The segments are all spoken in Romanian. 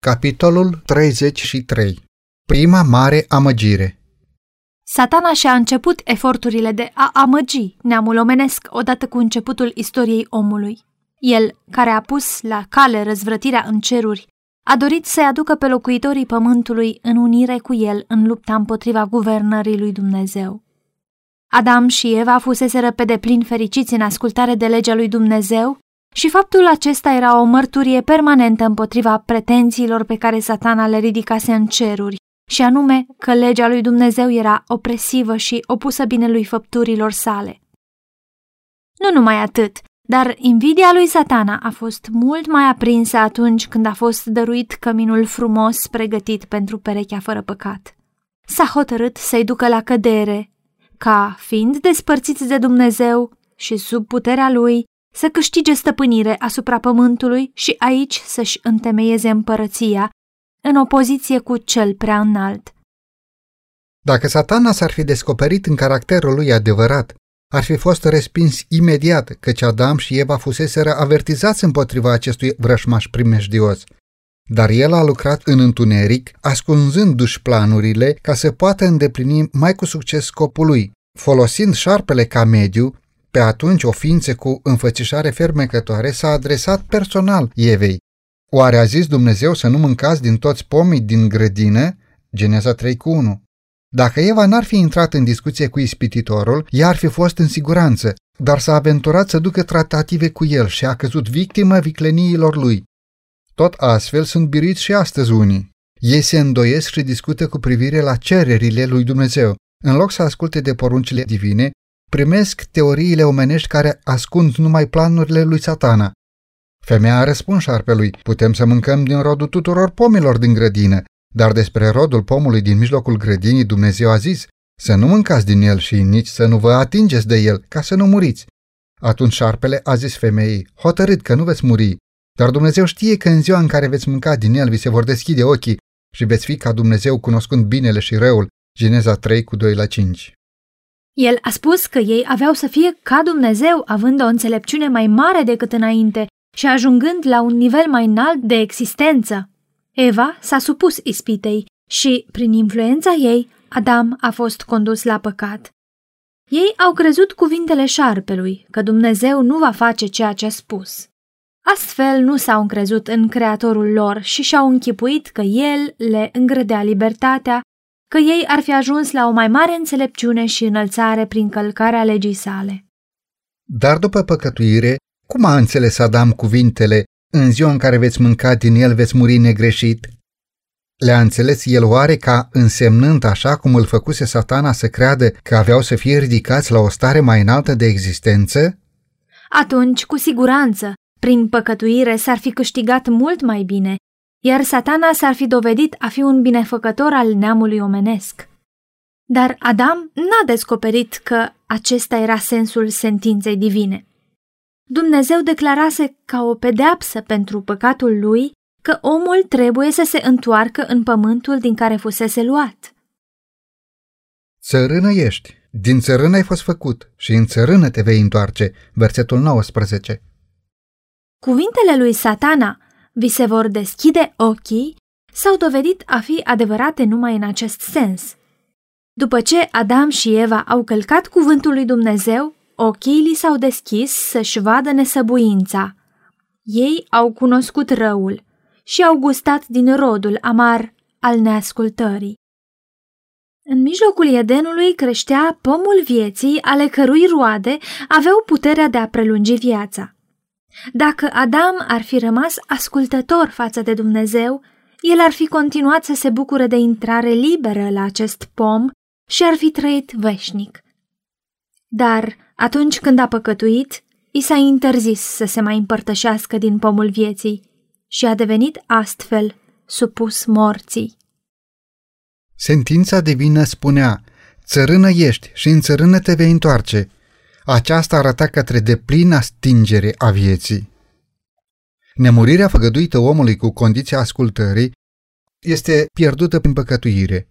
Capitolul 33 Prima mare amăgire Satana și-a început eforturile de a amăgi neamul omenesc odată cu începutul istoriei omului. El, care a pus la cale răzvrătirea în ceruri, a dorit să-i aducă pe locuitorii pământului în unire cu el în lupta împotriva guvernării lui Dumnezeu. Adam și Eva fuseseră pe deplin fericiți în ascultare de legea lui Dumnezeu și faptul acesta era o mărturie permanentă împotriva pretențiilor pe care satana le ridicase în ceruri, și anume că legea lui Dumnezeu era opresivă și opusă binelui făpturilor sale. Nu numai atât, dar invidia lui satana a fost mult mai aprinsă atunci când a fost dăruit căminul frumos pregătit pentru perechea fără păcat. S-a hotărât să-i ducă la cădere, ca, fiind despărțiți de Dumnezeu și sub puterea lui, să câștige stăpânire asupra pământului și aici să-și întemeieze împărăția, în opoziție cu cel prea înalt. Dacă satana s-ar fi descoperit în caracterul lui adevărat, ar fi fost respins imediat, căci Adam și Eva fuseseră avertizați împotriva acestui vrășmaș primejdios. Dar el a lucrat în întuneric, ascunzându-și planurile ca să poată îndeplini mai cu succes scopul lui, folosind șarpele ca mediu, pe atunci o ființă cu înfățișare fermecătoare s-a adresat personal Evei. Oare a zis Dumnezeu să nu mâncați din toți pomii din grădină? Geneza 3 cu 1. Dacă Eva n-ar fi intrat în discuție cu ispititorul, ea ar fi fost în siguranță, dar s-a aventurat să ducă tratative cu el și a căzut victimă vicleniilor lui. Tot astfel sunt biriți și astăzi unii. Ei se îndoiesc și discută cu privire la cererile lui Dumnezeu. În loc să asculte de poruncile divine, primesc teoriile omenești care ascund numai planurile lui satana. Femeia a răspuns șarpelui, putem să mâncăm din rodul tuturor pomilor din grădină, dar despre rodul pomului din mijlocul grădinii Dumnezeu a zis, să nu mâncați din el și nici să nu vă atingeți de el, ca să nu muriți. Atunci șarpele a zis femeii, hotărât că nu veți muri, dar Dumnezeu știe că în ziua în care veți mânca din el vi se vor deschide ochii și veți fi ca Dumnezeu cunoscând binele și răul. Geneza 3 cu 2 la 5. El a spus că ei aveau să fie ca Dumnezeu, având o înțelepciune mai mare decât înainte și ajungând la un nivel mai înalt de existență. Eva s-a supus ispitei și, prin influența ei, Adam a fost condus la păcat. Ei au crezut cuvintele șarpelui, că Dumnezeu nu va face ceea ce a spus. Astfel nu s-au încrezut în creatorul lor și și-au închipuit că el le îngrădea libertatea, că ei ar fi ajuns la o mai mare înțelepciune și înălțare prin călcarea legii sale. Dar după păcătuire, cum a înțeles Adam cuvintele, în ziua în care veți mânca din el veți muri negreșit? Le-a înțeles el oare ca însemnând așa cum îl făcuse satana să creadă că aveau să fie ridicați la o stare mai înaltă de existență? Atunci, cu siguranță, prin păcătuire s-ar fi câștigat mult mai bine, iar satana s-ar fi dovedit a fi un binefăcător al neamului omenesc. Dar Adam n-a descoperit că acesta era sensul sentinței divine. Dumnezeu declarase ca o pedeapsă pentru păcatul lui că omul trebuie să se întoarcă în pământul din care fusese luat. Țărână ești, din țărână ai fost făcut și în țărână te vei întoarce, versetul 19. Cuvintele lui satana, vi se vor deschide ochii, s-au dovedit a fi adevărate numai în acest sens. După ce Adam și Eva au călcat cuvântul lui Dumnezeu, ochii li s-au deschis să-și vadă nesăbuința. Ei au cunoscut răul și au gustat din rodul amar al neascultării. În mijlocul Edenului creștea pomul vieții, ale cărui roade aveau puterea de a prelungi viața. Dacă Adam ar fi rămas ascultător față de Dumnezeu, el ar fi continuat să se bucure de intrare liberă la acest pom și ar fi trăit veșnic. Dar atunci când a păcătuit, i s-a interzis să se mai împărtășească din pomul vieții și a devenit astfel supus morții. Sentința divină spunea, țărână ești și în țărână te vei întoarce, aceasta arăta către deplină stingere a vieții. Nemurirea făgăduită omului cu condiția ascultării este pierdută prin păcătuire.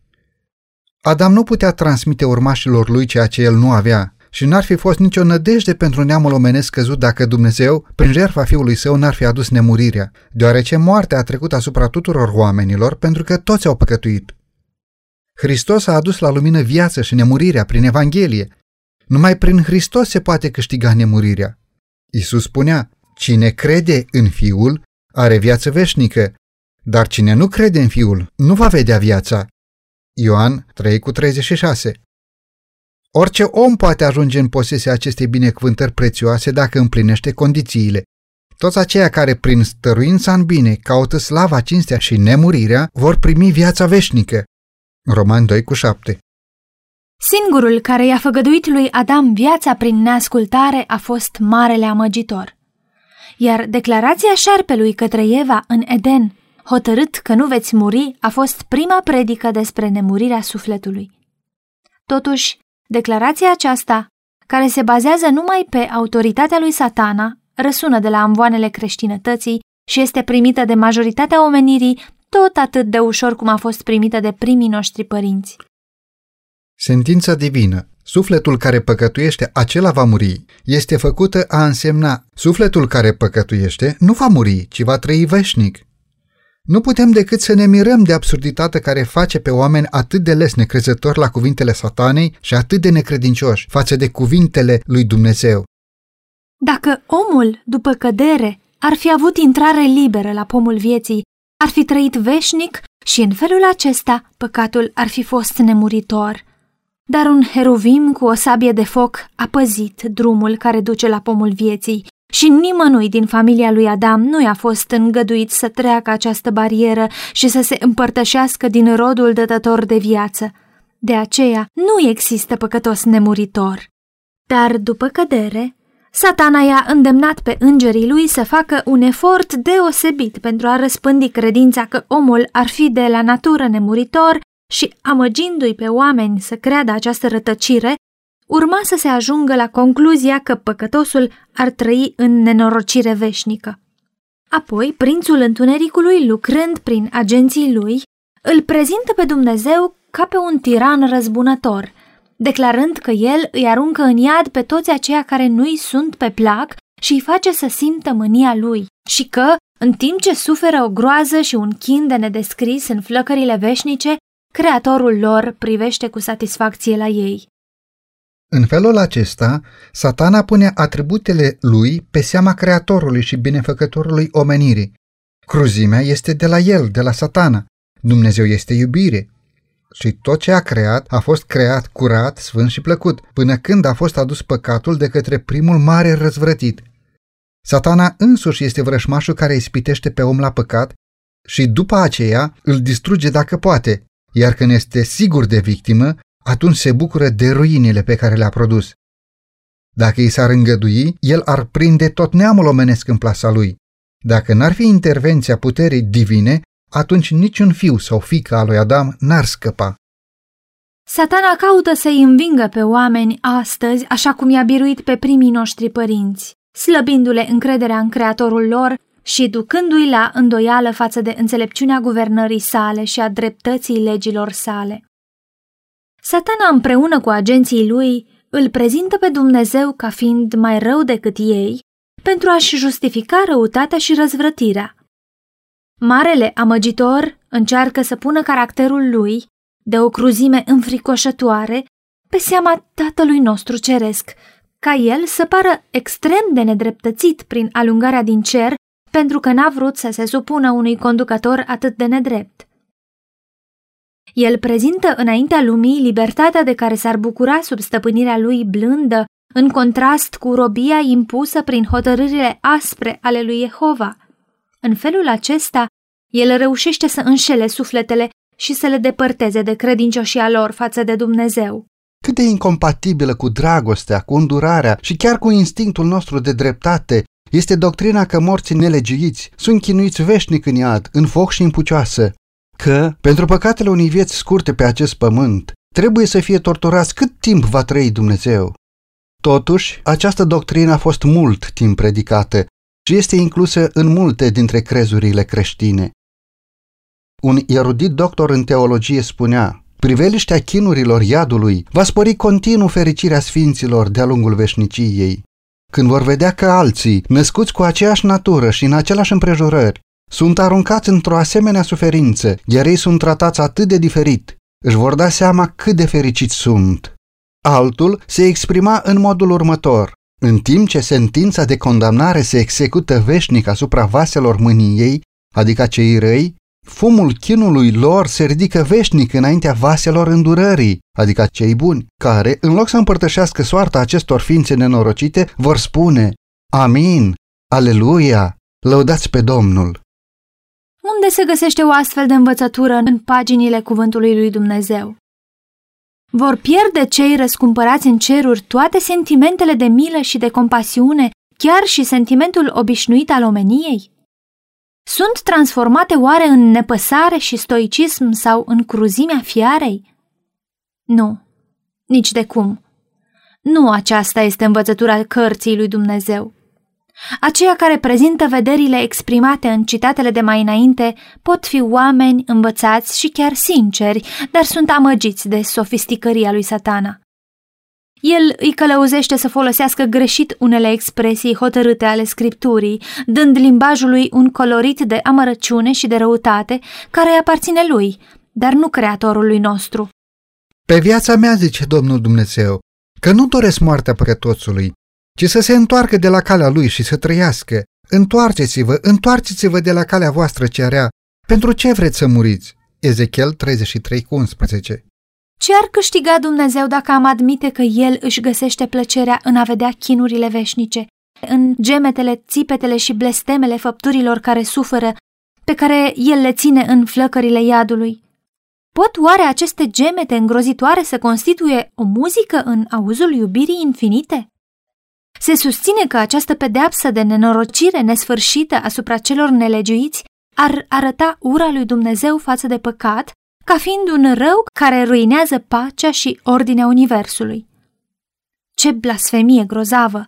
Adam nu putea transmite urmașilor lui ceea ce el nu avea, și n-ar fi fost nicio nădejde pentru neamul omenesc căzut dacă Dumnezeu, prin jertfa Fiului Său, n-ar fi adus nemurirea, deoarece moartea a trecut asupra tuturor oamenilor pentru că toți au păcătuit. Hristos a adus la lumină viață și nemurirea prin Evanghelie. Numai prin Hristos se poate câștiga nemurirea. Isus spunea, cine crede în Fiul are viață veșnică, dar cine nu crede în Fiul nu va vedea viața. Ioan 3 cu 36 Orice om poate ajunge în posesia acestei binecuvântări prețioase dacă împlinește condițiile. Toți aceia care prin stăruința în bine caută slava, cinstea și nemurirea vor primi viața veșnică. Roman 2 cu 7 Singurul care i-a făgăduit lui Adam viața prin neascultare a fost marele amăgitor. Iar declarația șarpelui către Eva în Eden, hotărât că nu veți muri, a fost prima predică despre nemurirea sufletului. Totuși, declarația aceasta, care se bazează numai pe autoritatea lui satana, răsună de la amvoanele creștinătății și este primită de majoritatea omenirii tot atât de ușor cum a fost primită de primii noștri părinți. Sentința divină, sufletul care păcătuiește, acela va muri, este făcută a însemna, sufletul care păcătuiește nu va muri, ci va trăi veșnic. Nu putem decât să ne mirăm de absurditatea care face pe oameni atât de les necrezători la cuvintele satanei și atât de necredincioși față de cuvintele lui Dumnezeu. Dacă omul, după cădere, ar fi avut intrare liberă la pomul vieții, ar fi trăit veșnic și în felul acesta păcatul ar fi fost nemuritor. Dar un heruvim cu o sabie de foc a păzit drumul care duce la pomul vieții și nimănui din familia lui Adam nu i-a fost îngăduit să treacă această barieră și să se împărtășească din rodul dătător de viață. De aceea nu există păcătos nemuritor. Dar după cădere, satana i-a îndemnat pe îngerii lui să facă un efort deosebit pentru a răspândi credința că omul ar fi de la natură nemuritor și amăgindu-i pe oameni să creadă această rătăcire, urma să se ajungă la concluzia că păcătosul ar trăi în nenorocire veșnică. Apoi, prințul întunericului, lucrând prin agenții lui, îl prezintă pe Dumnezeu ca pe un tiran răzbunător, declarând că el îi aruncă în iad pe toți aceia care nu-i sunt pe plac și îi face să simtă mânia lui și că, în timp ce suferă o groază și un chin de nedescris în flăcările veșnice, creatorul lor privește cu satisfacție la ei. În felul acesta, satana pune atributele lui pe seama creatorului și binefăcătorului omenirii. Cruzimea este de la el, de la satana. Dumnezeu este iubire. Și tot ce a creat a fost creat curat, sfânt și plăcut, până când a fost adus păcatul de către primul mare răzvrătit. Satana însuși este vrășmașul care ispitește pe om la păcat și după aceea îl distruge dacă poate, iar când este sigur de victimă, atunci se bucură de ruinile pe care le-a produs. Dacă i s-ar îngădui, el ar prinde tot neamul omenesc în plasa lui. Dacă n-ar fi intervenția puterii divine, atunci niciun fiu sau fică al lui Adam n-ar scăpa. Satana caută să-i învingă pe oameni astăzi așa cum i-a biruit pe primii noștri părinți, slăbindu-le încrederea în creatorul lor și ducându-i la îndoială față de înțelepciunea guvernării sale și a dreptății legilor sale. Satana împreună cu agenții lui îl prezintă pe Dumnezeu ca fiind mai rău decât ei pentru a-și justifica răutatea și răzvrătirea. Marele amăgitor încearcă să pună caracterul lui, de o cruzime înfricoșătoare, pe seama Tatălui nostru ceresc, ca el să pară extrem de nedreptățit prin alungarea din cer pentru că n-a vrut să se supună unui conducător atât de nedrept. El prezintă înaintea lumii libertatea de care s-ar bucura sub stăpânirea lui blândă, în contrast cu robia impusă prin hotărârile aspre ale lui Jehova. În felul acesta, el reușește să înșele sufletele și să le depărteze de credincioșia lor față de Dumnezeu. Cât de incompatibilă cu dragostea, cu îndurarea și chiar cu instinctul nostru de dreptate este doctrina că morții nelegiuiți sunt chinuiți veșnic în iad, în foc și în pucioasă, că, pentru păcatele unei vieți scurte pe acest pământ, trebuie să fie torturați cât timp va trăi Dumnezeu. Totuși, această doctrină a fost mult timp predicată și este inclusă în multe dintre crezurile creștine. Un erudit doctor în teologie spunea, Priveliștea chinurilor iadului va spori continuu fericirea sfinților de-a lungul veșniciei. Când vor vedea că alții, născuți cu aceeași natură și în același împrejurări, sunt aruncați într-o asemenea suferință, iar ei sunt tratați atât de diferit, își vor da seama cât de fericiți sunt. Altul se exprima în modul următor. În timp ce sentința de condamnare se execută veșnic asupra vaselor mâniei, adică cei răi, fumul chinului lor se ridică veșnic înaintea vaselor îndurării, adică cei buni, care, în loc să împărtășească soarta acestor ființe nenorocite, vor spune Amin, Aleluia, lăudați pe Domnul. Unde se găsește o astfel de învățătură în paginile Cuvântului lui Dumnezeu? Vor pierde cei răscumpărați în ceruri toate sentimentele de milă și de compasiune, chiar și sentimentul obișnuit al omeniei? Sunt transformate oare în nepăsare și stoicism sau în cruzimea fiarei? Nu, nici de cum. Nu aceasta este învățătura cărții lui Dumnezeu. Aceia care prezintă vederile exprimate în citatele de mai înainte pot fi oameni învățați și chiar sinceri, dar sunt amăgiți de sofisticăria lui satana. El îi călăuzește să folosească greșit unele expresii hotărâte ale scripturii, dând limbajului un colorit de amărăciune și de răutate care îi aparține lui, dar nu creatorului nostru. Pe viața mea, zice Domnul Dumnezeu, că nu doresc moartea păcătoțului, ci să se întoarcă de la calea lui și să trăiască. Întoarceți-vă, întoarceți-vă de la calea voastră cerea. Pentru ce vreți să muriți? Ezechiel 33 cu 11 Ce ar câștiga Dumnezeu dacă am admite că El își găsește plăcerea în a vedea chinurile veșnice, în gemetele, țipetele și blestemele făpturilor care suferă, pe care El le ține în flăcările iadului? Pot oare aceste gemete îngrozitoare să constituie o muzică în auzul iubirii infinite? Se susține că această pedeapsă de nenorocire nesfârșită asupra celor nelegiuiți ar arăta ura lui Dumnezeu față de păcat ca fiind un rău care ruinează pacea și ordinea Universului. Ce blasfemie grozavă!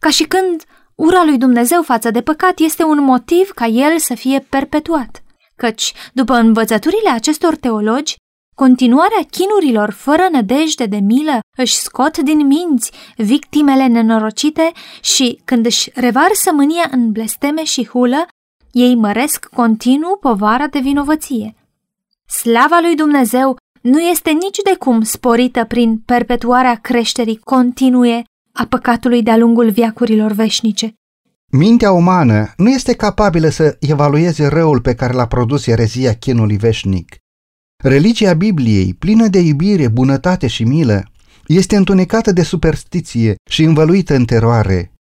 Ca și când ura lui Dumnezeu față de păcat este un motiv ca el să fie perpetuat, căci, după învățăturile acestor teologi, Continuarea chinurilor fără nădejde de milă își scot din minți victimele nenorocite și, când își revarsă mânia în blesteme și hulă, ei măresc continuu povara de vinovăție. Slava lui Dumnezeu nu este nici de cum sporită prin perpetuarea creșterii continue a păcatului de-a lungul viacurilor veșnice. Mintea umană nu este capabilă să evalueze răul pe care l-a produs erezia chinului veșnic. Religia Bibliei, plină de iubire, bunătate și milă, este întunecată de superstiție și învăluită în teroare.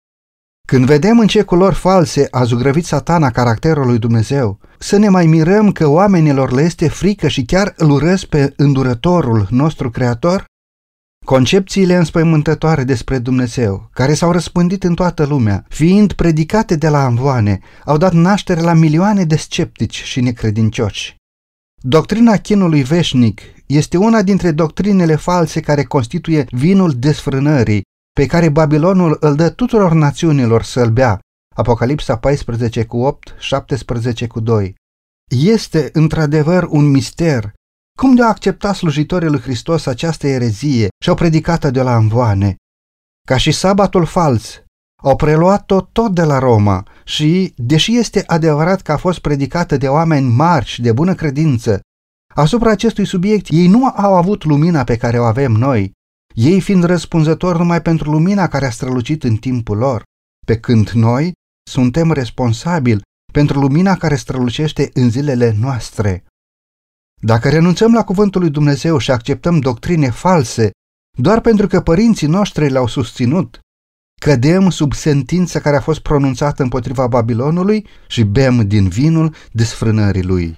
Când vedem în ce culori false a zugrăvit satana caracterul lui Dumnezeu, să ne mai mirăm că oamenilor le este frică și chiar îl urăsc pe îndurătorul nostru creator? Concepțiile înspăimântătoare despre Dumnezeu, care s-au răspândit în toată lumea, fiind predicate de la amvoane, au dat naștere la milioane de sceptici și necredincioși. Doctrina chinului veșnic este una dintre doctrinele false care constituie vinul desfrânării pe care Babilonul îl dă tuturor națiunilor să-l bea. Apocalipsa 14 cu 8, 17 cu 2. Este într-adevăr un mister cum de-au acceptat slujitorii lui Hristos această erezie și au predicat-o de la învoane. Ca și sabatul fals, au preluat-o tot de la Roma și, deși este adevărat că a fost predicată de oameni mari și de bună credință, asupra acestui subiect ei nu au avut lumina pe care o avem noi, ei fiind răspunzători numai pentru lumina care a strălucit în timpul lor, pe când noi suntem responsabili pentru lumina care strălucește în zilele noastre. Dacă renunțăm la cuvântul lui Dumnezeu și acceptăm doctrine false doar pentru că părinții noștri le-au susținut, cădem sub sentința care a fost pronunțată împotriva Babilonului și bem din vinul desfrânării lui.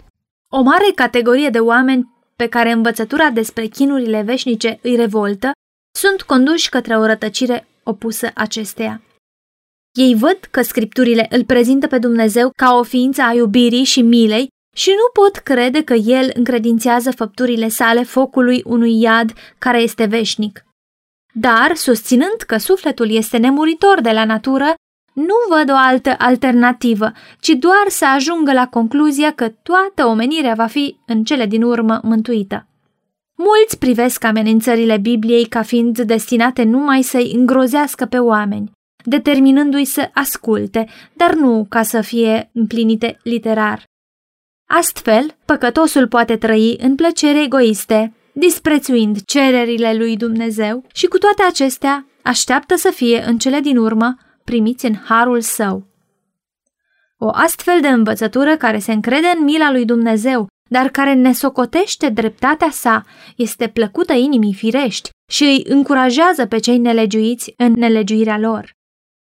O mare categorie de oameni pe care învățătura despre chinurile veșnice îi revoltă sunt conduși către o rătăcire opusă acesteia. Ei văd că scripturile îl prezintă pe Dumnezeu ca o ființă a iubirii și milei și nu pot crede că el încredințează făpturile sale focului unui iad care este veșnic. Dar, susținând că sufletul este nemuritor de la natură, nu văd o altă alternativă, ci doar să ajungă la concluzia că toată omenirea va fi în cele din urmă mântuită. Mulți privesc amenințările Bibliei ca fiind destinate numai să-i îngrozească pe oameni, determinându-i să asculte, dar nu ca să fie împlinite literar. Astfel, păcătosul poate trăi în plăceri egoiste, disprețuind cererile lui Dumnezeu și cu toate acestea așteaptă să fie în cele din urmă primiți în harul său. O astfel de învățătură care se încrede în mila lui Dumnezeu, dar care ne socotește dreptatea sa, este plăcută inimii firești și îi încurajează pe cei nelegiuiți în nelegiuirea lor.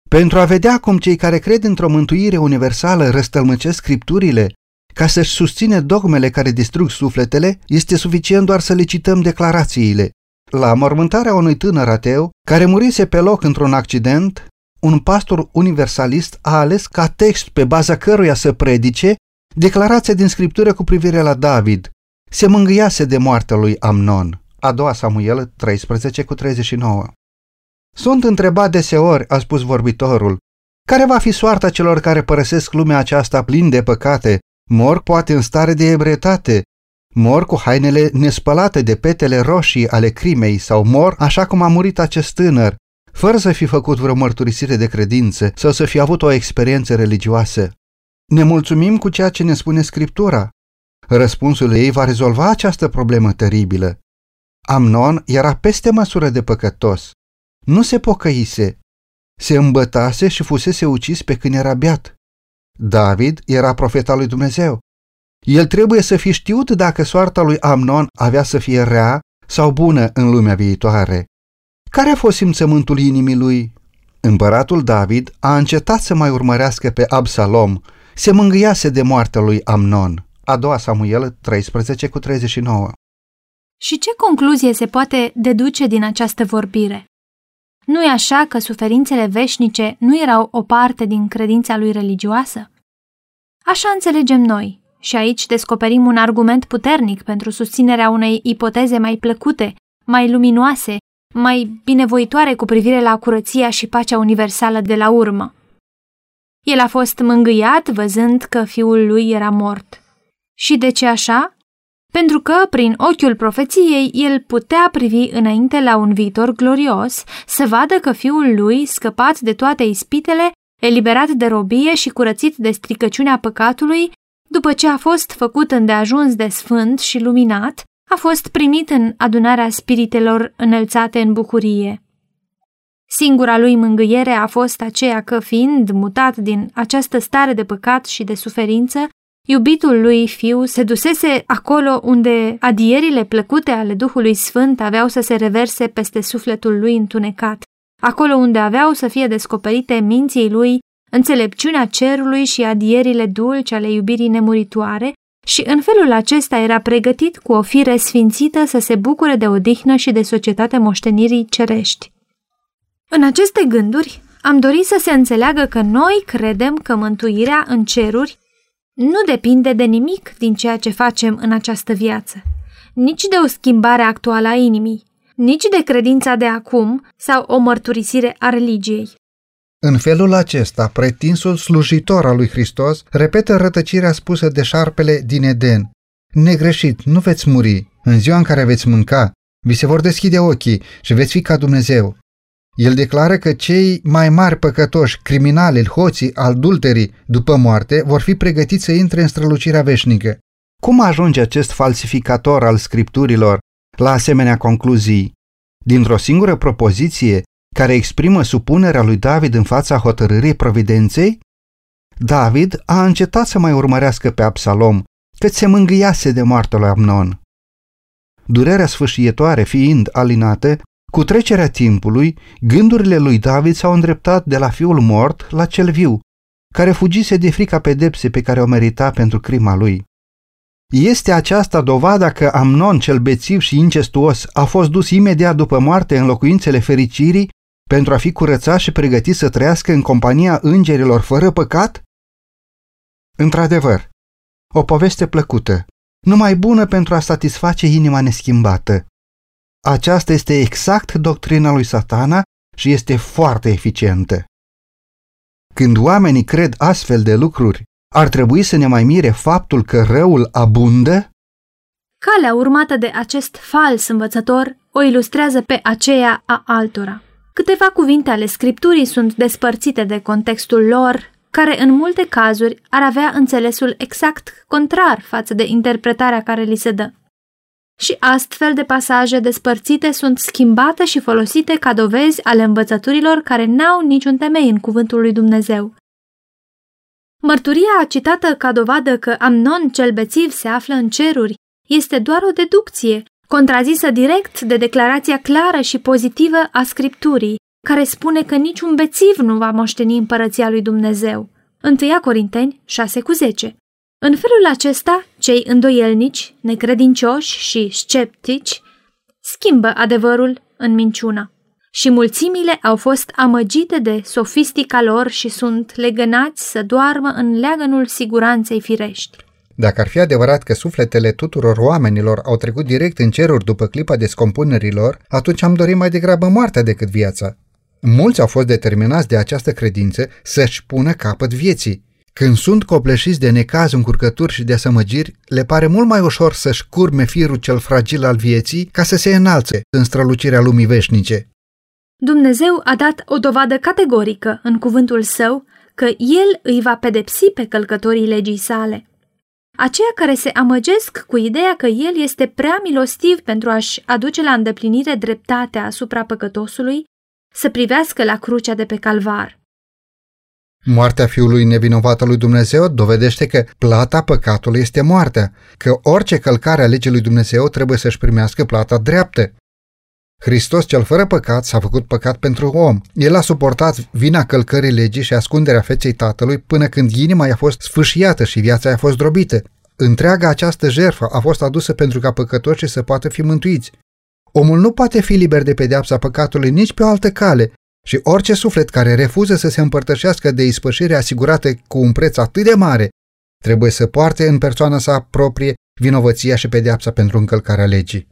Pentru a vedea cum cei care cred într-o mântuire universală răstălmăcesc scripturile, ca să-și susține dogmele care distrug sufletele, este suficient doar să le cităm declarațiile. La mormântarea unui tânăr ateu, care murise pe loc într-un accident, un pastor universalist a ales ca text pe baza căruia să predice declarația din scriptură cu privire la David. Se mângâiase de moartea lui Amnon. A doua Samuel 13 cu 39. Sunt întrebat deseori, a spus vorbitorul, care va fi soarta celor care părăsesc lumea aceasta plin de păcate, mor poate în stare de ebrietate, mor cu hainele nespălate de petele roșii ale crimei sau mor așa cum a murit acest tânăr, fără să fi făcut vreo mărturisire de credință sau să fi avut o experiență religioasă. Ne mulțumim cu ceea ce ne spune Scriptura. Răspunsul ei va rezolva această problemă teribilă. Amnon era peste măsură de păcătos. Nu se pocăise. Se îmbătase și fusese ucis pe când era beat. David era profeta lui Dumnezeu. El trebuie să fi știut dacă soarta lui Amnon avea să fie rea sau bună în lumea viitoare. Care a fost simțământul inimii lui? Împăratul David a încetat să mai urmărească pe Absalom, se mângâiase de moartea lui Amnon. A doua Samuel 13 cu 39 Și ce concluzie se poate deduce din această vorbire? Nu e așa că suferințele veșnice nu erau o parte din credința lui religioasă? Așa înțelegem noi, și aici descoperim un argument puternic pentru susținerea unei ipoteze mai plăcute, mai luminoase, mai binevoitoare cu privire la curăția și pacea universală de la urmă. El a fost mângâiat văzând că fiul lui era mort. Și de ce așa? Pentru că, prin ochiul profeției, el putea privi înainte la un viitor glorios, să vadă că fiul lui, scăpat de toate ispitele, eliberat de robie și curățit de stricăciunea păcatului, după ce a fost făcut îndeajuns de sfânt și luminat, a fost primit în adunarea spiritelor înălțate în bucurie. Singura lui mângâiere a fost aceea că, fiind mutat din această stare de păcat și de suferință, iubitul lui fiu se dusese acolo unde adierile plăcute ale Duhului Sfânt aveau să se reverse peste sufletul lui întunecat, acolo unde aveau să fie descoperite minții lui înțelepciunea cerului și adierile dulci ale iubirii nemuritoare și în felul acesta era pregătit cu o fire sfințită să se bucure de odihnă și de societate moștenirii cerești. În aceste gânduri am dorit să se înțeleagă că noi credem că mântuirea în ceruri nu depinde de nimic din ceea ce facem în această viață, nici de o schimbare actuală a inimii, nici de credința de acum sau o mărturisire a religiei. În felul acesta, pretinsul slujitor al lui Hristos repetă rătăcirea spusă de șarpele din Eden. Negreșit, nu veți muri. În ziua în care veți mânca, vi se vor deschide ochii și veți fi ca Dumnezeu. El declară că cei mai mari păcătoși, criminali, hoții, adulterii, după moarte, vor fi pregătiți să intre în strălucirea veșnică. Cum ajunge acest falsificator al scripturilor la asemenea concluzii? Dintr-o singură propoziție, care exprimă supunerea lui David în fața hotărârii providenței? David a încetat să mai urmărească pe Absalom, cât se mângâiase de moartea lui Amnon. Durerea sfâșietoare fiind alinată, cu trecerea timpului, gândurile lui David s-au îndreptat de la fiul mort la cel viu, care fugise de frica pedepse pe care o merita pentru crima lui. Este aceasta dovada că Amnon cel bețiv și incestuos a fost dus imediat după moarte în locuințele fericirii pentru a fi curățat și pregătit să trăiască în compania îngerilor fără păcat? Într-adevăr, o poveste plăcută, numai bună pentru a satisface inima neschimbată. Aceasta este exact doctrina lui satana și este foarte eficientă. Când oamenii cred astfel de lucruri, ar trebui să ne mai mire faptul că răul abundă? Calea urmată de acest fals învățător o ilustrează pe aceea a altora. Câteva cuvinte ale scripturii sunt despărțite de contextul lor, care în multe cazuri ar avea înțelesul exact contrar față de interpretarea care li se dă. Și astfel de pasaje despărțite sunt schimbate și folosite ca dovezi ale învățăturilor care n-au niciun temei în cuvântul lui Dumnezeu. Mărturia citată ca dovadă că Amnon cel bețiv se află în ceruri este doar o deducție, contrazisă direct de declarația clară și pozitivă a Scripturii, care spune că niciun bețiv nu va moșteni împărăția lui Dumnezeu. 1 Corinteni 6 cu 10 În felul acesta, cei îndoielnici, necredincioși și sceptici schimbă adevărul în minciună. Și mulțimile au fost amăgite de sofistica lor și sunt legănați să doarmă în leagănul siguranței firești. Dacă ar fi adevărat că sufletele tuturor oamenilor au trecut direct în ceruri după clipa descompunerilor, atunci am dorit mai degrabă moartea decât viața. Mulți au fost determinați de această credință să-și pună capăt vieții. Când sunt copleșiți de necaz, încurcături și de asămăgiri, le pare mult mai ușor să-și curme firul cel fragil al vieții ca să se înalțe în strălucirea lumii veșnice. Dumnezeu a dat o dovadă categorică în cuvântul său că El îi va pedepsi pe călcătorii legii sale. Aceia care se amăgesc cu ideea că El este prea milostiv pentru a-și aduce la îndeplinire dreptatea asupra păcătosului, să privească la crucea de pe calvar. Moartea Fiului nevinovat al lui Dumnezeu dovedește că plata păcatului este moartea, că orice călcare a legii lui Dumnezeu trebuie să-și primească plata dreaptă. Hristos cel fără păcat s-a făcut păcat pentru om. El a suportat vina călcării legii și ascunderea feței tatălui până când inima i-a fost sfâșiată și viața i-a fost drobită. Întreaga această jertfă a fost adusă pentru ca păcătoșii să poată fi mântuiți. Omul nu poate fi liber de pedeapsa păcatului nici pe o altă cale și orice suflet care refuză să se împărtășească de ispășire asigurată cu un preț atât de mare, trebuie să poarte în persoana sa proprie vinovăția și pedeapsa pentru încălcarea legii.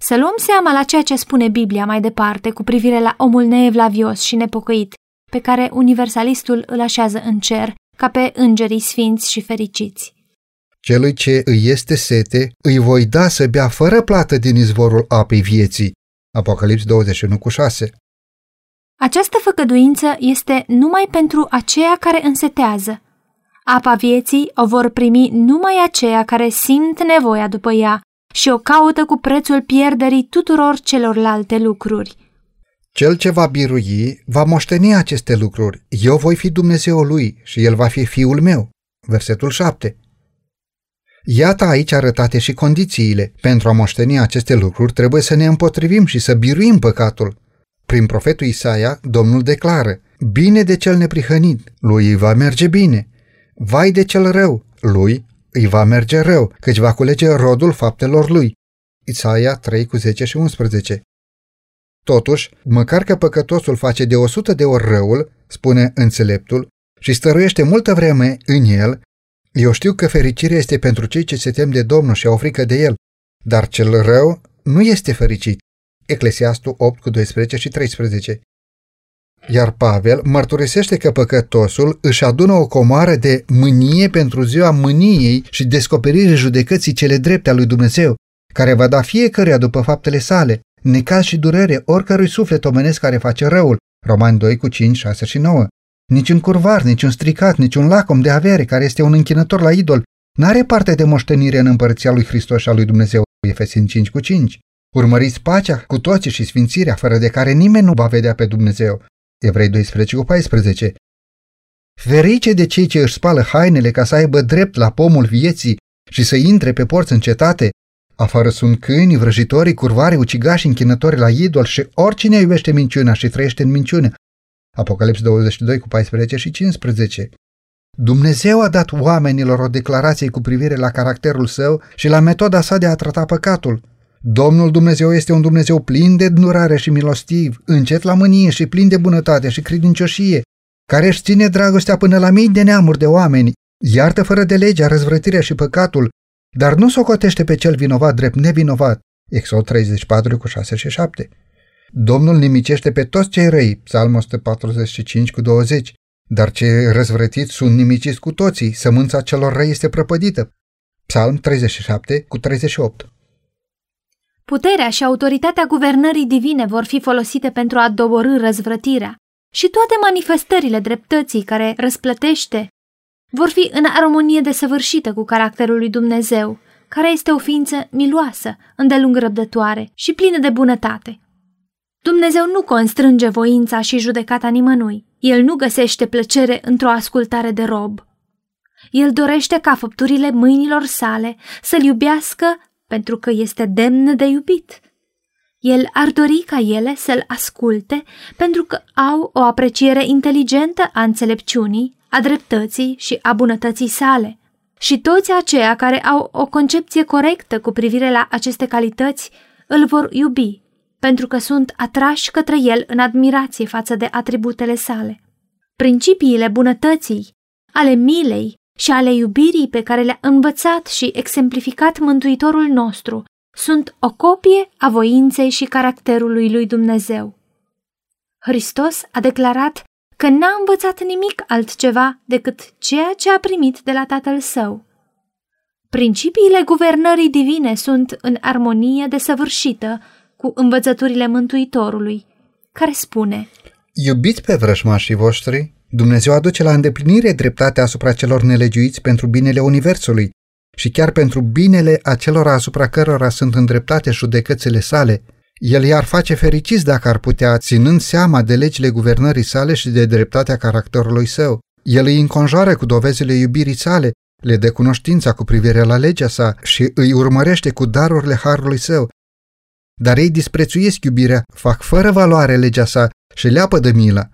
Să luăm seama la ceea ce spune Biblia mai departe cu privire la omul neevlavios și nepocăit, pe care universalistul îl așează în cer, ca pe îngerii sfinți și fericiți. Celui ce îi este sete, îi voi da să bea fără plată din izvorul apei vieții. Apocalips 21 cu 6 Această făcăduință este numai pentru aceia care însetează. Apa vieții o vor primi numai aceia care simt nevoia după ea și o caută cu prețul pierderii tuturor celorlalte lucruri. Cel ce va birui va moșteni aceste lucruri. Eu voi fi Dumnezeul lui și el va fi fiul meu. Versetul 7 Iată aici arătate și condițiile. Pentru a moșteni aceste lucruri trebuie să ne împotrivim și să biruim păcatul. Prin profetul Isaia, Domnul declară, Bine de cel neprihănit, lui îi va merge bine. Vai de cel rău, lui îi va merge rău, căci va culege rodul faptelor lui. Isaia 3 cu 10 și 11 Totuși, măcar că păcătosul face de 100 de ori răul, spune înțeleptul, și stăruiește multă vreme în el, eu știu că fericirea este pentru cei ce se tem de Domnul și au frică de El, dar cel rău nu este fericit. Eclesiastul 8 cu 12 și 13. Iar Pavel mărturisește că păcătosul își adună o comoară de mânie pentru ziua mâniei și descoperirii judecății cele drepte a lui Dumnezeu, care va da fiecăruia după faptele sale, necaz și durere oricărui suflet omenesc care face răul, Romani 2 cu 5, 6 și 9. Nici un curvar, nici un stricat, nici un lacom de avere care este un închinător la idol n-are parte de moștenire în împărăția lui Hristos și a lui Dumnezeu. Efesini 5 cu 5. Urmăriți pacea cu toții și sfințirea, fără de care nimeni nu va vedea pe Dumnezeu. Evrei 12 cu 14. Ferice de cei ce își spală hainele ca să aibă drept la pomul vieții și să intre pe porți în cetate, afară sunt câini, vrăjitorii, curvari, ucigași, închinători la idol și oricine iubește minciuna și trăiește în minciună, Apocalips 22 cu 14 și 15. Dumnezeu a dat oamenilor o declarație cu privire la caracterul său și la metoda sa de a trata păcatul. Domnul Dumnezeu este un Dumnezeu plin de durare și milostiv, încet la mânie și plin de bunătate și credincioșie, care își ține dragostea până la mii de neamuri de oameni, iartă fără de legea răzvrătirea și păcatul, dar nu socotește pe cel vinovat drept nevinovat. Exod 34 cu 6 și 7. Domnul nimicește pe toți cei răi, Psalm 145 cu 20, dar cei răzvrătiți sunt nimiciți cu toții, sămânța celor răi este prăpădită, Psalm 37 cu 38. Puterea și autoritatea guvernării divine vor fi folosite pentru a doborâ răzvrătirea și toate manifestările dreptății care răsplătește vor fi în armonie desăvârșită cu caracterul lui Dumnezeu, care este o ființă miloasă, îndelung răbdătoare și plină de bunătate. Dumnezeu nu constrânge voința și judecata nimănui. El nu găsește plăcere într-o ascultare de rob. El dorește ca făpturile mâinilor sale să-l iubească pentru că este demn de iubit. El ar dori ca ele să-l asculte pentru că au o apreciere inteligentă a înțelepciunii, a dreptății și a bunătății sale. Și toți aceia care au o concepție corectă cu privire la aceste calități îl vor iubi, pentru că sunt atrași către el în admirație față de atributele sale. Principiile bunătății, ale milei și ale iubirii pe care le-a învățat și exemplificat Mântuitorul nostru sunt o copie a voinței și caracterului lui Dumnezeu. Hristos a declarat că n-a învățat nimic altceva decât ceea ce a primit de la tatăl său. Principiile guvernării divine sunt în armonie desăvârșită cu învățăturile Mântuitorului, care spune Iubiți pe vrăjmașii voștri, Dumnezeu aduce la îndeplinire dreptatea asupra celor nelegiuiți pentru binele Universului și chiar pentru binele acelora asupra cărora sunt îndreptate judecățile sale, el i-ar face fericiți dacă ar putea, ținând seama de legile guvernării sale și de dreptatea caracterului său. El îi înconjoară cu dovezile iubirii sale, le dă cunoștința cu privire la legea sa și îi urmărește cu darurile harului său. Dar ei disprețuiesc iubirea, fac fără valoare legea sa și leapă de milă.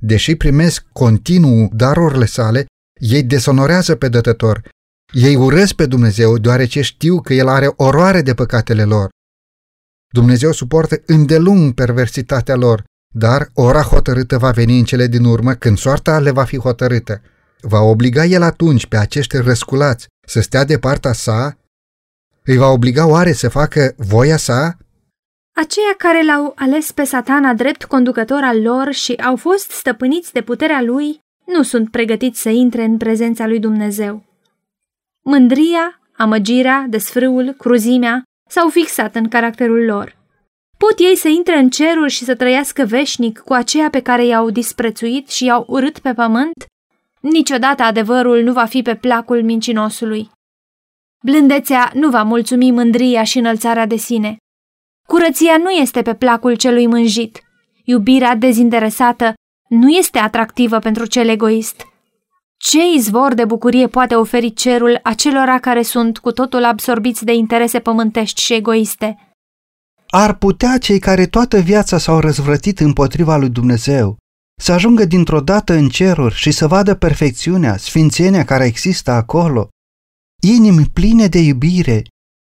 Deși primesc continuu darurile sale, ei desonorează pe dătător. Ei urăsc pe Dumnezeu deoarece știu că El are oroare de păcatele lor. Dumnezeu suportă îndelung perversitatea lor, dar ora hotărâtă va veni în cele din urmă când soarta le va fi hotărâtă. Va obliga El atunci pe acești răsculați să stea de partea sa? Îi va obliga oare să facă voia sa? Aceia care l-au ales pe satana drept conducător al lor și au fost stăpâniți de puterea lui, nu sunt pregătiți să intre în prezența lui Dumnezeu. Mândria, amăgirea, desfrâul, cruzimea s-au fixat în caracterul lor. Pot ei să intre în ceruri și să trăiască veșnic cu aceea pe care i-au disprețuit și i-au urât pe pământ? Niciodată adevărul nu va fi pe placul mincinosului. Blândețea nu va mulțumi mândria și înălțarea de sine. Curăția nu este pe placul celui mânjit. Iubirea dezinteresată nu este atractivă pentru cel egoist. Ce izvor de bucurie poate oferi cerul acelora care sunt cu totul absorbiți de interese pământești și egoiste? Ar putea cei care toată viața s-au răzvrătit împotriva lui Dumnezeu să ajungă dintr-o dată în ceruri și să vadă perfecțiunea, sfințenia care există acolo, inimi pline de iubire,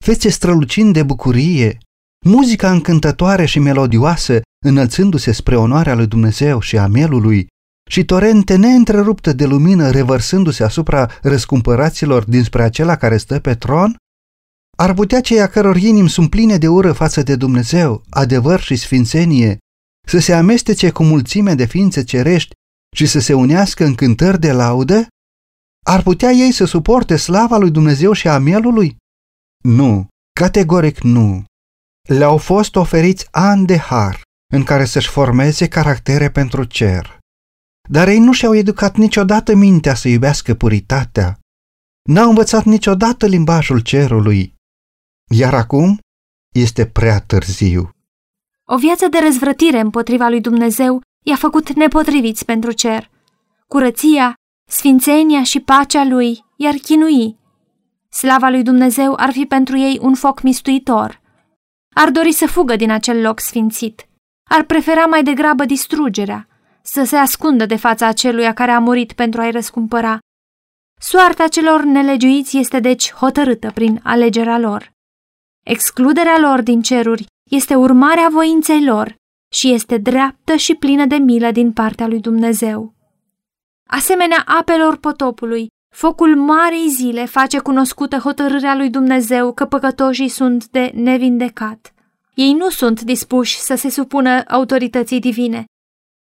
fețe strălucind de bucurie, muzica încântătoare și melodioasă înălțându-se spre onoarea lui Dumnezeu și a mielului, și torente neîntreruptă de lumină revărsându-se asupra răscumpăraților dinspre acela care stă pe tron? Ar putea cei a căror inimi sunt pline de ură față de Dumnezeu, adevăr și sfințenie, să se amestece cu mulțime de ființe cerești și să se unească în cântări de laudă? Ar putea ei să suporte slava lui Dumnezeu și a mielului? Nu, categoric nu. Le-au fost oferiți ani de har în care să-și formeze caractere pentru cer. Dar ei nu și-au educat niciodată mintea să iubească puritatea. N-au învățat niciodată limbajul cerului. Iar acum este prea târziu. O viață de răzvrătire împotriva lui Dumnezeu i-a făcut nepotriviți pentru cer. Curăția, sfințenia și pacea lui i-ar chinui. Slava lui Dumnezeu ar fi pentru ei un foc mistuitor. Ar dori să fugă din acel loc sfințit. Ar prefera mai degrabă distrugerea să se ascundă de fața aceluia care a murit pentru a-i răscumpăra. Soarta celor nelegiuiți este deci hotărâtă prin alegerea lor. Excluderea lor din ceruri este urmarea voinței lor și este dreaptă și plină de milă din partea lui Dumnezeu. Asemenea apelor potopului, focul marei zile face cunoscută hotărârea lui Dumnezeu că păcătoșii sunt de nevindecat. Ei nu sunt dispuși să se supună autorității divine,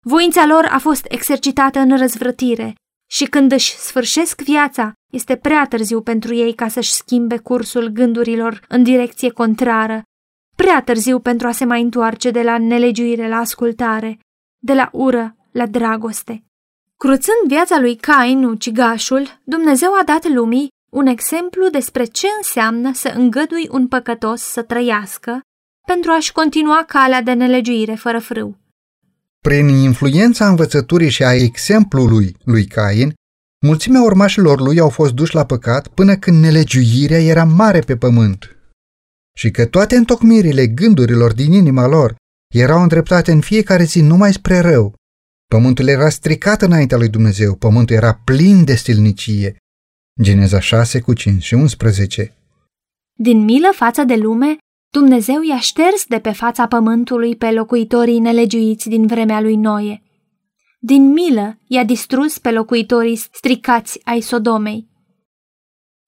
Voința lor a fost exercitată în răzvrătire și când își sfârșesc viața, este prea târziu pentru ei ca să-și schimbe cursul gândurilor în direcție contrară prea târziu pentru a se mai întoarce de la nelegiuire la ascultare, de la ură la dragoste. Cruțând viața lui Cain, ucigașul, Dumnezeu a dat lumii un exemplu despre ce înseamnă să îngădui un păcătos să trăiască pentru a-și continua calea de nelegiuire fără frâu. Prin influența învățăturii și a exemplului lui Cain, mulțimea urmașilor lui au fost duși la păcat până când nelegiuirea era mare pe pământ. Și că toate întocmirile gândurilor din inima lor erau îndreptate în fiecare zi numai spre rău. Pământul era stricat înaintea lui Dumnezeu, pământul era plin de stilnicie. Geneza 6 cu 5 și 11 Din milă față de lume, Dumnezeu i-a șters de pe fața pământului pe locuitorii nelegiuiți din vremea lui Noe. Din milă i-a distrus pe locuitorii stricați ai Sodomei.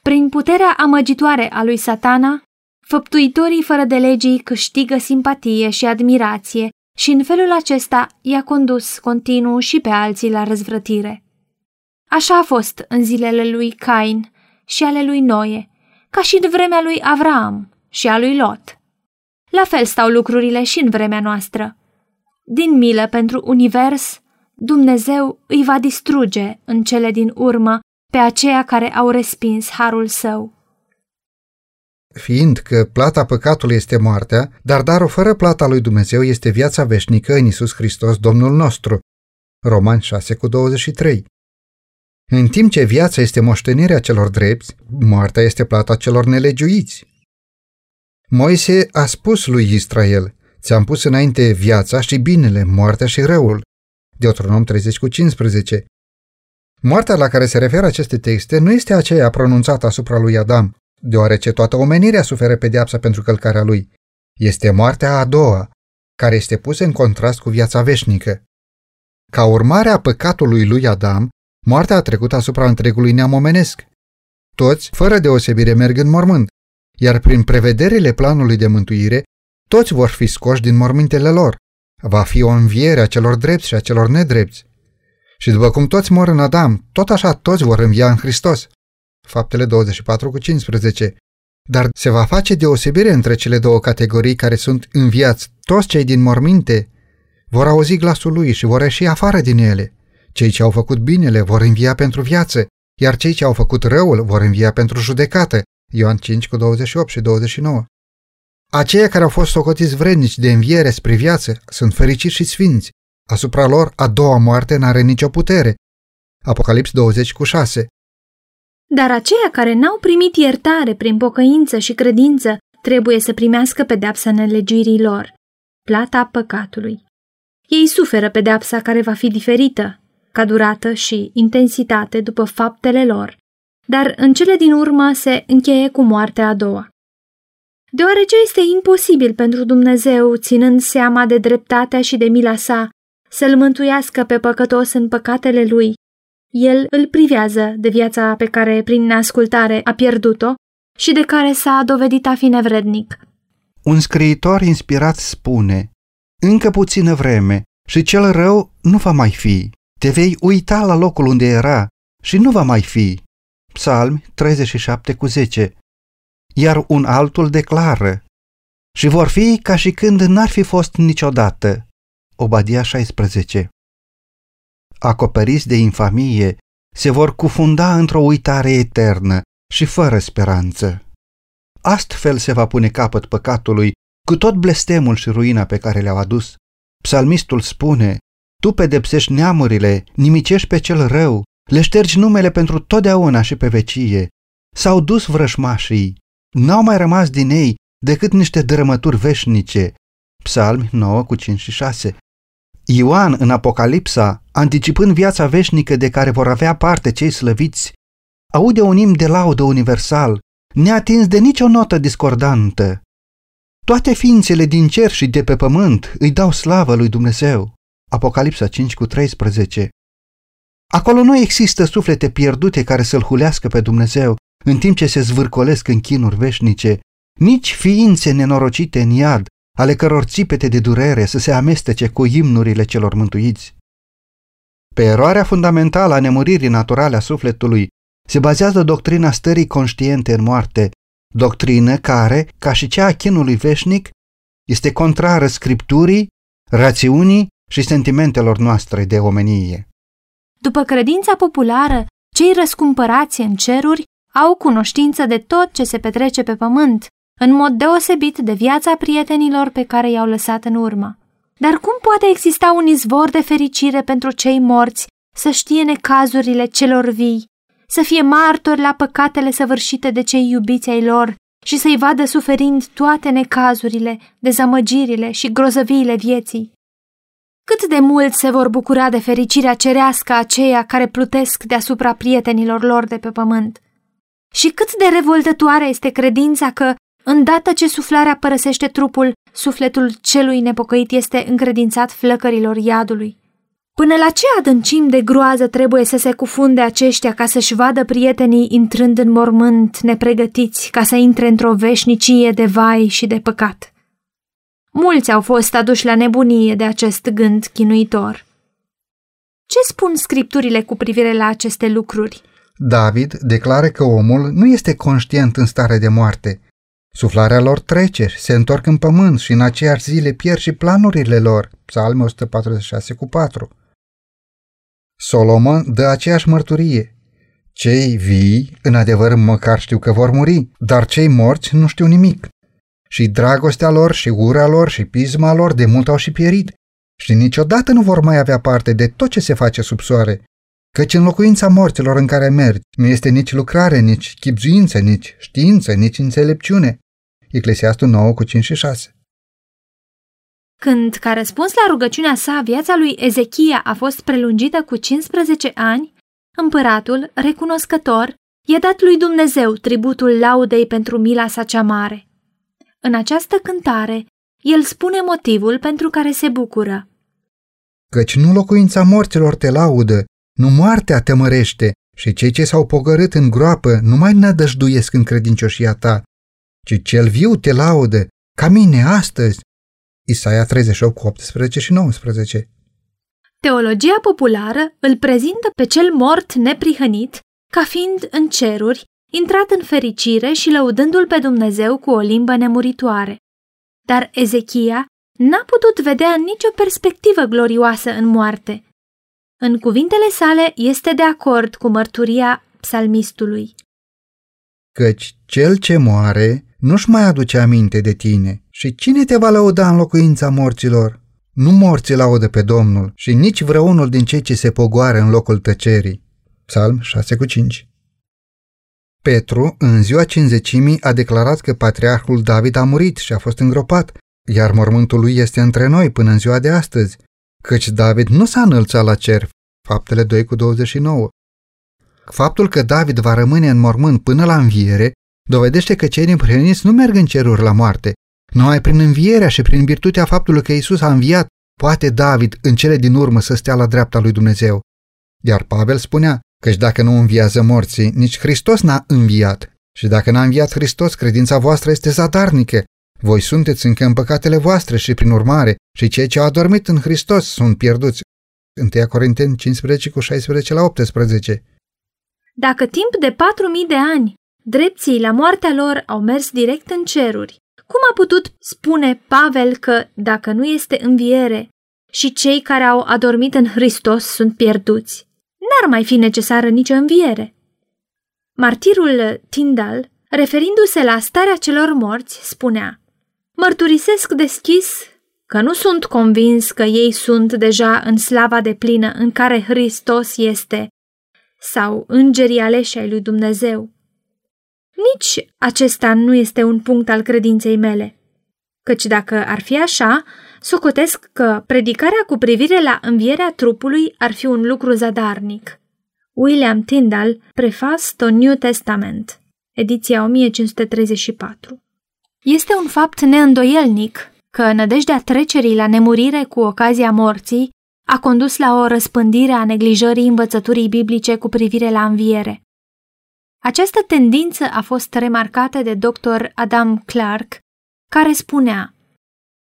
Prin puterea amăgitoare a lui satana, făptuitorii fără de legii câștigă simpatie și admirație și în felul acesta i-a condus continuu și pe alții la răzvrătire. Așa a fost în zilele lui Cain și ale lui Noe, ca și în vremea lui Avram și a lui Lot. La fel stau lucrurile și în vremea noastră. Din milă pentru univers, Dumnezeu îi va distruge în cele din urmă pe aceia care au respins harul său. Fiind că plata păcatului este moartea, dar darul fără plata lui Dumnezeu este viața veșnică în Isus Hristos, Domnul nostru. Roman 6 cu 23 În timp ce viața este moștenirea celor drepți, moartea este plata celor nelegiuiți. Moise a spus lui Israel, ți-am pus înainte viața și binele, moartea și răul. Deuteronom 30 cu 15. Moartea la care se referă aceste texte nu este aceea pronunțată asupra lui Adam, deoarece toată omenirea suferă pedeapsa pentru călcarea lui. Este moartea a doua, care este pusă în contrast cu viața veșnică. Ca urmare a păcatului lui Adam, moartea a trecut asupra întregului neam omenesc. Toți, fără deosebire, merg în mormânt, iar prin prevederile planului de mântuire, toți vor fi scoși din mormintele lor. Va fi o înviere a celor drepți și a celor nedrepți. Și după cum toți mor în Adam, tot așa toți vor învia în Hristos. Faptele 24 cu 15. Dar se va face deosebire între cele două categorii care sunt înviați. Toți cei din morminte vor auzi glasul lui și vor ieși afară din ele. Cei ce au făcut binele vor învia pentru viață, iar cei ce au făcut răul vor învia pentru judecată. Ioan 5 cu 28 și 29. Aceia care au fost socotiți vrednici de înviere spre viață sunt fericiți și sfinți. Asupra lor a doua moarte n-are nicio putere. Apocalips 20 cu 6. Dar aceia care n-au primit iertare prin pocăință și credință trebuie să primească pedeapsa nelegirii lor, plata păcatului. Ei suferă pedeapsa care va fi diferită, ca durată și intensitate după faptele lor, dar în cele din urmă se încheie cu moartea a doua. Deoarece este imposibil pentru Dumnezeu, ținând seama de dreptatea și de mila sa, să-l mântuiască pe păcătos în păcatele lui, el îl privează de viața pe care, prin neascultare, a pierdut-o și de care s-a dovedit a fi nevrednic. Un scriitor inspirat spune, Încă puțină vreme și cel rău nu va mai fi. Te vei uita la locul unde era și nu va mai fi. Psalmi 37 cu 10 Iar un altul declară Și vor fi ca și când n-ar fi fost niciodată. Obadia 16 Acoperiți de infamie, se vor cufunda într-o uitare eternă și fără speranță. Astfel se va pune capăt păcatului cu tot blestemul și ruina pe care le-au adus. Psalmistul spune, Tu pedepsești neamurile, nimicești pe cel rău, le ștergi numele pentru totdeauna și pe vecie. S-au dus vrășmașii, n-au mai rămas din ei decât niște dărâmături veșnice. Psalmi 9 cu 5 și 6 Ioan în Apocalipsa, anticipând viața veșnică de care vor avea parte cei slăviți, aude un imn de laudă universal, neatins de nicio notă discordantă. Toate ființele din cer și de pe pământ îi dau slavă lui Dumnezeu. Apocalipsa 5 cu 13 Acolo nu există suflete pierdute care să-L hulească pe Dumnezeu în timp ce se zvârcolesc în chinuri veșnice, nici ființe nenorocite în iad, ale căror țipete de durere să se amestece cu imnurile celor mântuiți. Pe eroarea fundamentală a nemuririi naturale a sufletului se bazează doctrina stării conștiente în moarte, doctrină care, ca și cea a chinului veșnic, Este contrară scripturii, rațiunii și sentimentelor noastre de omenie. După credința populară, cei răscumpărați în ceruri au cunoștință de tot ce se petrece pe pământ, în mod deosebit de viața prietenilor pe care i-au lăsat în urmă. Dar cum poate exista un izvor de fericire pentru cei morți să știe necazurile celor vii, să fie martori la păcatele săvârșite de cei iubiți ai lor și să-i vadă suferind toate necazurile, dezamăgirile și grozăviile vieții? Cât de mult se vor bucura de fericirea cerească aceia care plutesc deasupra prietenilor lor de pe pământ? Și cât de revoltătoare este credința că, îndată ce suflarea părăsește trupul, sufletul celui nepocăit este încredințat flăcărilor iadului. Până la ce adâncim de groază trebuie să se cufunde aceștia ca să-și vadă prietenii intrând în mormânt nepregătiți ca să intre într-o veșnicie de vai și de păcat? Mulți au fost aduși la nebunie de acest gând chinuitor. Ce spun scripturile cu privire la aceste lucruri? David declară că omul nu este conștient în stare de moarte. Suflarea lor trece, se întorc în pământ și în aceeași zile pierd și planurile lor. Psalm 146 cu 4. Solomon dă aceeași mărturie. Cei vii, în adevăr, măcar știu că vor muri, dar cei morți nu știu nimic. Și dragostea lor, și ura lor, și pisma lor de mult au și pierit. Și niciodată nu vor mai avea parte de tot ce se face sub soare, Căci în locuința morților în care mergi nu este nici lucrare, nici chipzuință, nici știință, nici înțelepciune. Eclesiastul 9 cu 5 și 6 Când, ca răspuns la rugăciunea sa, viața lui Ezechia a fost prelungită cu 15 ani, împăratul, recunoscător, i-a dat lui Dumnezeu tributul laudei pentru mila sa cea mare. În această cântare, el spune motivul pentru care se bucură. Căci nu locuința morților te laudă, nu moartea te mărește și cei ce s-au pogărât în groapă nu mai nădăjduiesc în credincioșia ta, ci cel viu te laudă, ca mine astăzi. Isaia 38 cu 18 și 19 Teologia populară îl prezintă pe cel mort neprihănit ca fiind în ceruri, intrat în fericire și lăudându-l pe Dumnezeu cu o limbă nemuritoare. Dar Ezechia n-a putut vedea nicio perspectivă glorioasă în moarte – în cuvintele sale este de acord cu mărturia psalmistului. Căci cel ce moare nu-și mai aduce aminte de tine și cine te va lăuda în locuința morților? Nu morții laudă pe Domnul și nici vreunul din cei ce se pogoară în locul tăcerii. Psalm 6 cu 5 Petru, în ziua cinzecimii, a declarat că patriarhul David a murit și a fost îngropat, iar mormântul lui este între noi până în ziua de astăzi căci David nu s-a înălțat la cer, faptele 2 cu 29. Faptul că David va rămâne în mormânt până la înviere dovedește că cei neprihăniți nu merg în ceruri la moarte. Numai prin învierea și prin virtutea faptului că Isus a înviat, poate David în cele din urmă să stea la dreapta lui Dumnezeu. Iar Pavel spunea, căci dacă nu înviază morții, nici Hristos n-a înviat. Și dacă n-a înviat Hristos, credința voastră este zadarnică voi sunteți încă în păcatele voastre și, prin urmare, și cei ce au adormit în Hristos sunt pierduți. 1 Corinteni 15 cu 16 la 18 Dacă timp de patru mii de ani drepții la moartea lor au mers direct în ceruri, cum a putut spune Pavel că, dacă nu este înviere, și cei care au adormit în Hristos sunt pierduți? N-ar mai fi necesară nicio înviere. Martirul Tyndall, referindu-se la starea celor morți, spunea Mărturisesc deschis că nu sunt convins că ei sunt deja în slava de plină în care Hristos este sau îngerii aleși ai lui Dumnezeu. Nici acesta nu este un punct al credinței mele, căci dacă ar fi așa, socotesc că predicarea cu privire la învierea trupului ar fi un lucru zadarnic. William Tyndall, Preface to New Testament, ediția 1534 este un fapt neîndoielnic că nădejdea trecerii la nemurire cu ocazia morții a condus la o răspândire a neglijării învățăturii biblice cu privire la înviere. Această tendință a fost remarcată de dr. Adam Clark, care spunea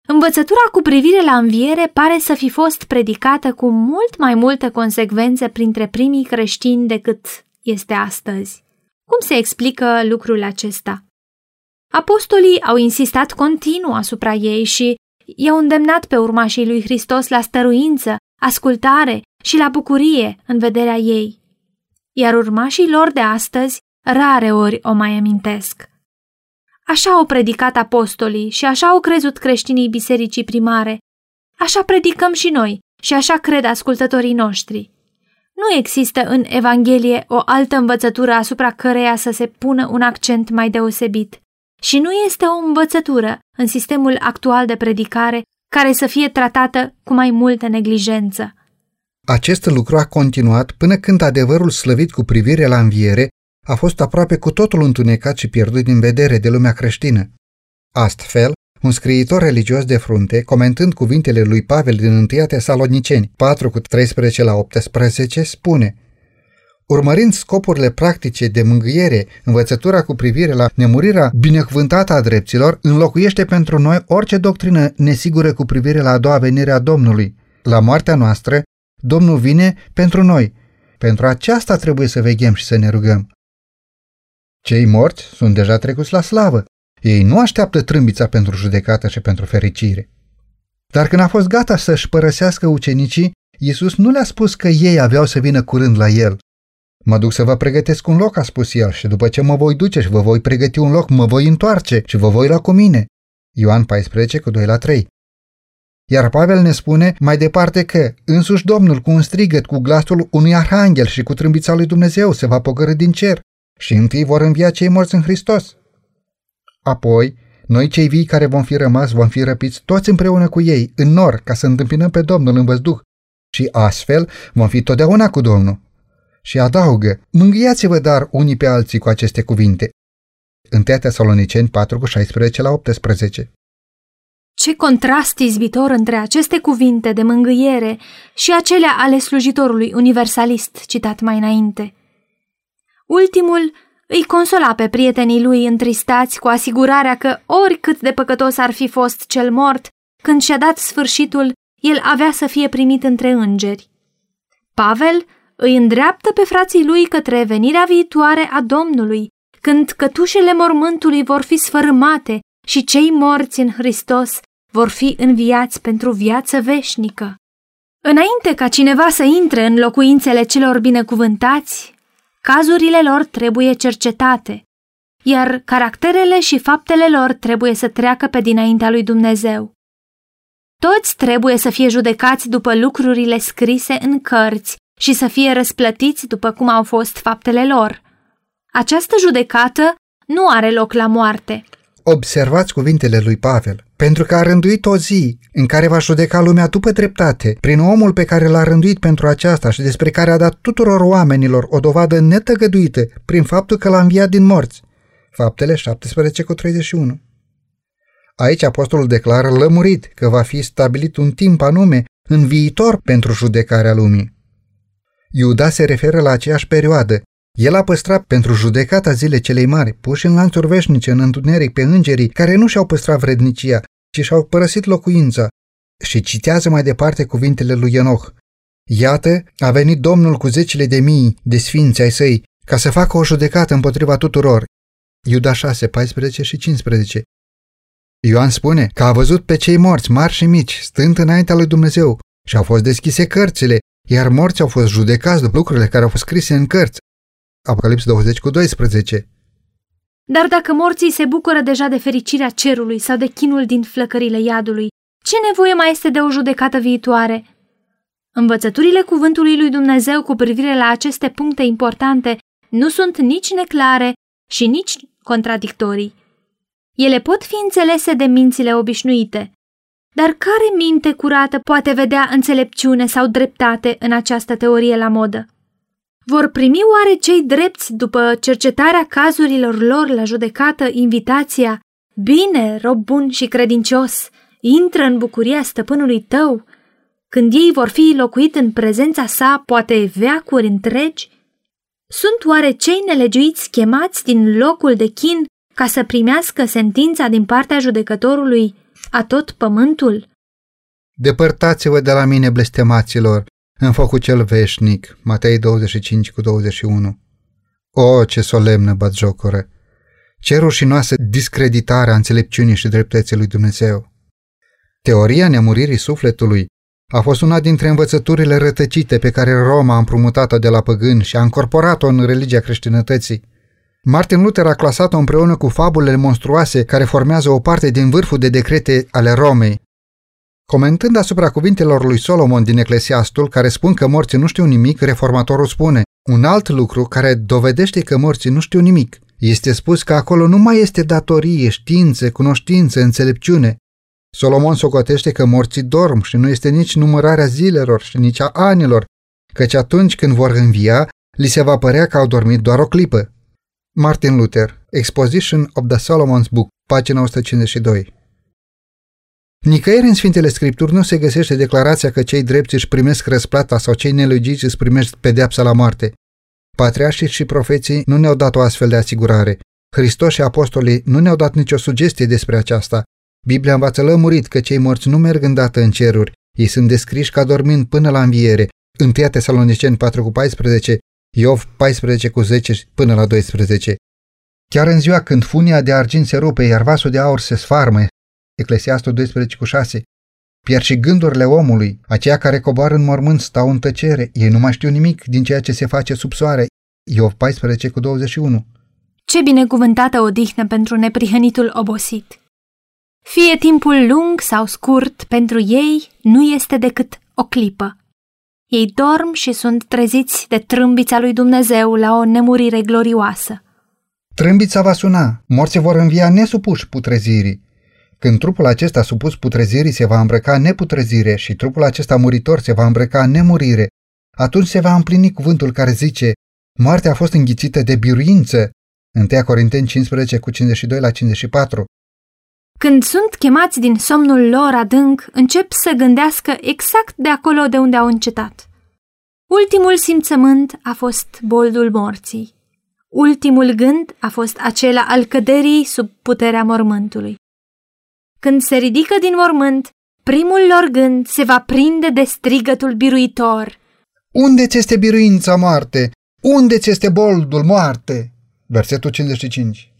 Învățătura cu privire la înviere pare să fi fost predicată cu mult mai multe consecvențe printre primii creștini decât este astăzi. Cum se explică lucrul acesta? Apostolii au insistat continuu asupra ei și i-au îndemnat pe urmașii lui Hristos la stăruință, ascultare și la bucurie în vederea ei. Iar urmașii lor de astăzi rare ori o mai amintesc. Așa au predicat apostolii și așa au crezut creștinii bisericii primare. Așa predicăm și noi și așa cred ascultătorii noștri. Nu există în Evanghelie o altă învățătură asupra căreia să se pună un accent mai deosebit. Și nu este o învățătură în sistemul actual de predicare care să fie tratată cu mai multă neglijență. Acest lucru a continuat până când adevărul slăvit cu privire la înviere a fost aproape cu totul întunecat și pierdut din vedere de lumea creștină. Astfel, un scriitor religios de frunte, comentând cuvintele lui Pavel din 1 Tesaloniceni 4 cu 13 la 18, spune Urmărind scopurile practice de mângâiere, învățătura cu privire la nemurirea binecuvântată a dreptilor înlocuiește pentru noi orice doctrină nesigură cu privire la a doua venire a Domnului. La moartea noastră, Domnul vine pentru noi. Pentru aceasta trebuie să veghem și să ne rugăm. Cei morți sunt deja trecuți la slavă. Ei nu așteaptă trâmbița pentru judecată și pentru fericire. Dar când a fost gata să-și părăsească ucenicii, Iisus nu le-a spus că ei aveau să vină curând la el. Mă duc să vă pregătesc un loc, a spus el, și după ce mă voi duce și vă voi pregăti un loc, mă voi întoarce și vă voi lua cu mine. Ioan 14, cu 2 la 3. Iar Pavel ne spune mai departe că însuși Domnul cu un strigăt, cu glasul unui arhanghel și cu trâmbița lui Dumnezeu se va pogărâ din cer și întâi vor învia cei morți în Hristos. Apoi, noi cei vii care vom fi rămas vom fi răpiți toți împreună cu ei, în nor, ca să întâmpinăm pe Domnul în văzduh și astfel vom fi totdeauna cu Domnul. Și adaugă, mângâiați-vă dar unii pe alții cu aceste cuvinte. 1 Tesaloniceni 4 cu 16 la 18 Ce contrast izbitor între aceste cuvinte de mângâiere și acelea ale slujitorului universalist citat mai înainte. Ultimul îi consola pe prietenii lui întristați cu asigurarea că oricât de păcătos ar fi fost cel mort, când și-a dat sfârșitul, el avea să fie primit între îngeri. Pavel îi îndreaptă pe frații lui către venirea viitoare a Domnului, când cătușele mormântului vor fi sfărâmate și cei morți în Hristos vor fi înviați pentru viață veșnică. Înainte ca cineva să intre în locuințele celor binecuvântați, Cazurile lor trebuie cercetate, iar caracterele și faptele lor trebuie să treacă pe dinaintea lui Dumnezeu. Toți trebuie să fie judecați după lucrurile scrise în cărți și să fie răsplătiți după cum au fost faptele lor. Această judecată nu are loc la moarte. Observați cuvintele lui Pavel, pentru că a rânduit o zi în care va judeca lumea după dreptate, prin omul pe care l-a rânduit pentru aceasta și despre care a dat tuturor oamenilor o dovadă netăgăduită prin faptul că l-a înviat din morți. Faptele 17 cu 31 Aici apostolul declară lămurit că va fi stabilit un timp anume în viitor pentru judecarea lumii. Iuda se referă la aceeași perioadă, el a păstrat pentru judecata zile celei mari, puși în lanțuri veșnice, în întuneric, pe îngerii care nu și-au păstrat vrednicia, ci și-au părăsit locuința. Și citează mai departe cuvintele lui Enoch. Iată, a venit Domnul cu zecile de mii de sfinți ai săi, ca să facă o judecată împotriva tuturor. Iuda 6, 14 și 15 Ioan spune că a văzut pe cei morți, mari și mici, stând înaintea lui Dumnezeu și au fost deschise cărțile, iar morții au fost judecați după lucrurile care au fost scrise în cărți. Apocalips 20 cu 12. Dar dacă morții se bucură deja de fericirea cerului sau de chinul din flăcările iadului, ce nevoie mai este de o judecată viitoare? Învățăturile cuvântului lui Dumnezeu cu privire la aceste puncte importante nu sunt nici neclare și nici contradictorii. Ele pot fi înțelese de mințile obișnuite. Dar care minte curată poate vedea înțelepciune sau dreptate în această teorie la modă? Vor primi oare cei drepți după cercetarea cazurilor lor la judecată invitația Bine, rob bun și credincios, intră în bucuria stăpânului tău, când ei vor fi locuit în prezența sa poate veacuri întregi? Sunt oare cei nelegiuiți chemați din locul de chin ca să primească sentința din partea judecătorului a tot pământul? Depărtați-vă de la mine, blestemaților, în focul cel veșnic, Matei 25 cu 21. O, ce solemnă batjocură! Ce rușinoasă discreditare a înțelepciunii și dreptății lui Dumnezeu! Teoria nemuririi sufletului a fost una dintre învățăturile rătăcite pe care Roma a împrumutat-o de la păgâni și a încorporat-o în religia creștinătății. Martin Luther a clasat-o împreună cu fabulele monstruoase care formează o parte din vârful de decrete ale Romei. Comentând asupra cuvintelor lui Solomon din Eclesiastul, care spun că morții nu știu nimic, reformatorul spune un alt lucru care dovedește că morții nu știu nimic. Este spus că acolo nu mai este datorie, știință, cunoștință, înțelepciune. Solomon socotește că morții dorm și nu este nici numărarea zilelor și nici a anilor, căci atunci când vor învia, li se va părea că au dormit doar o clipă. Martin Luther, Exposition of the Solomon's Book, pagina 152 Nicăieri în Sfintele Scripturi nu se găsește declarația că cei drepți își primesc răsplata sau cei nelogiți își primesc pedeapsa la moarte. Patriarșii și profeții nu ne-au dat o astfel de asigurare. Hristos și apostolii nu ne-au dat nicio sugestie despre aceasta. Biblia învață lămurit că cei morți nu merg îndată în ceruri, ei sunt descriși ca dormind până la înviere. 1 Tesaloniceni 4 cu 14, Iov 14 cu 10 până la 12. Chiar în ziua când funia de argint se rupe, iar vasul de aur se sfarmă, Eclesiastul 12 cu 6, pierd și gândurile omului, aceia care coboară în mormânt stau în tăcere, ei nu mai știu nimic din ceea ce se face sub soare. Iov 14 cu 21. Ce binecuvântată odihnă pentru neprihănitul obosit! Fie timpul lung sau scurt, pentru ei nu este decât o clipă. Ei dorm și sunt treziți de trâmbița lui Dumnezeu la o nemurire glorioasă. Trâmbița va suna, morții vor învia nesupuși putrezirii. Când trupul acesta supus putrezirii se va îmbrăca neputrezire și trupul acesta muritor se va îmbrăca nemurire, atunci se va împlini cuvântul care zice Moartea a fost înghițită de biruință. 1 Corinteni 15 cu 52 la 54 Când sunt chemați din somnul lor adânc, încep să gândească exact de acolo de unde au încetat. Ultimul simțământ a fost boldul morții. Ultimul gând a fost acela al căderii sub puterea mormântului. Când se ridică din mormânt, primul lor gând se va prinde de strigătul biruitor. Unde ți este biruința moarte? Unde ți este boldul moarte? Versetul 55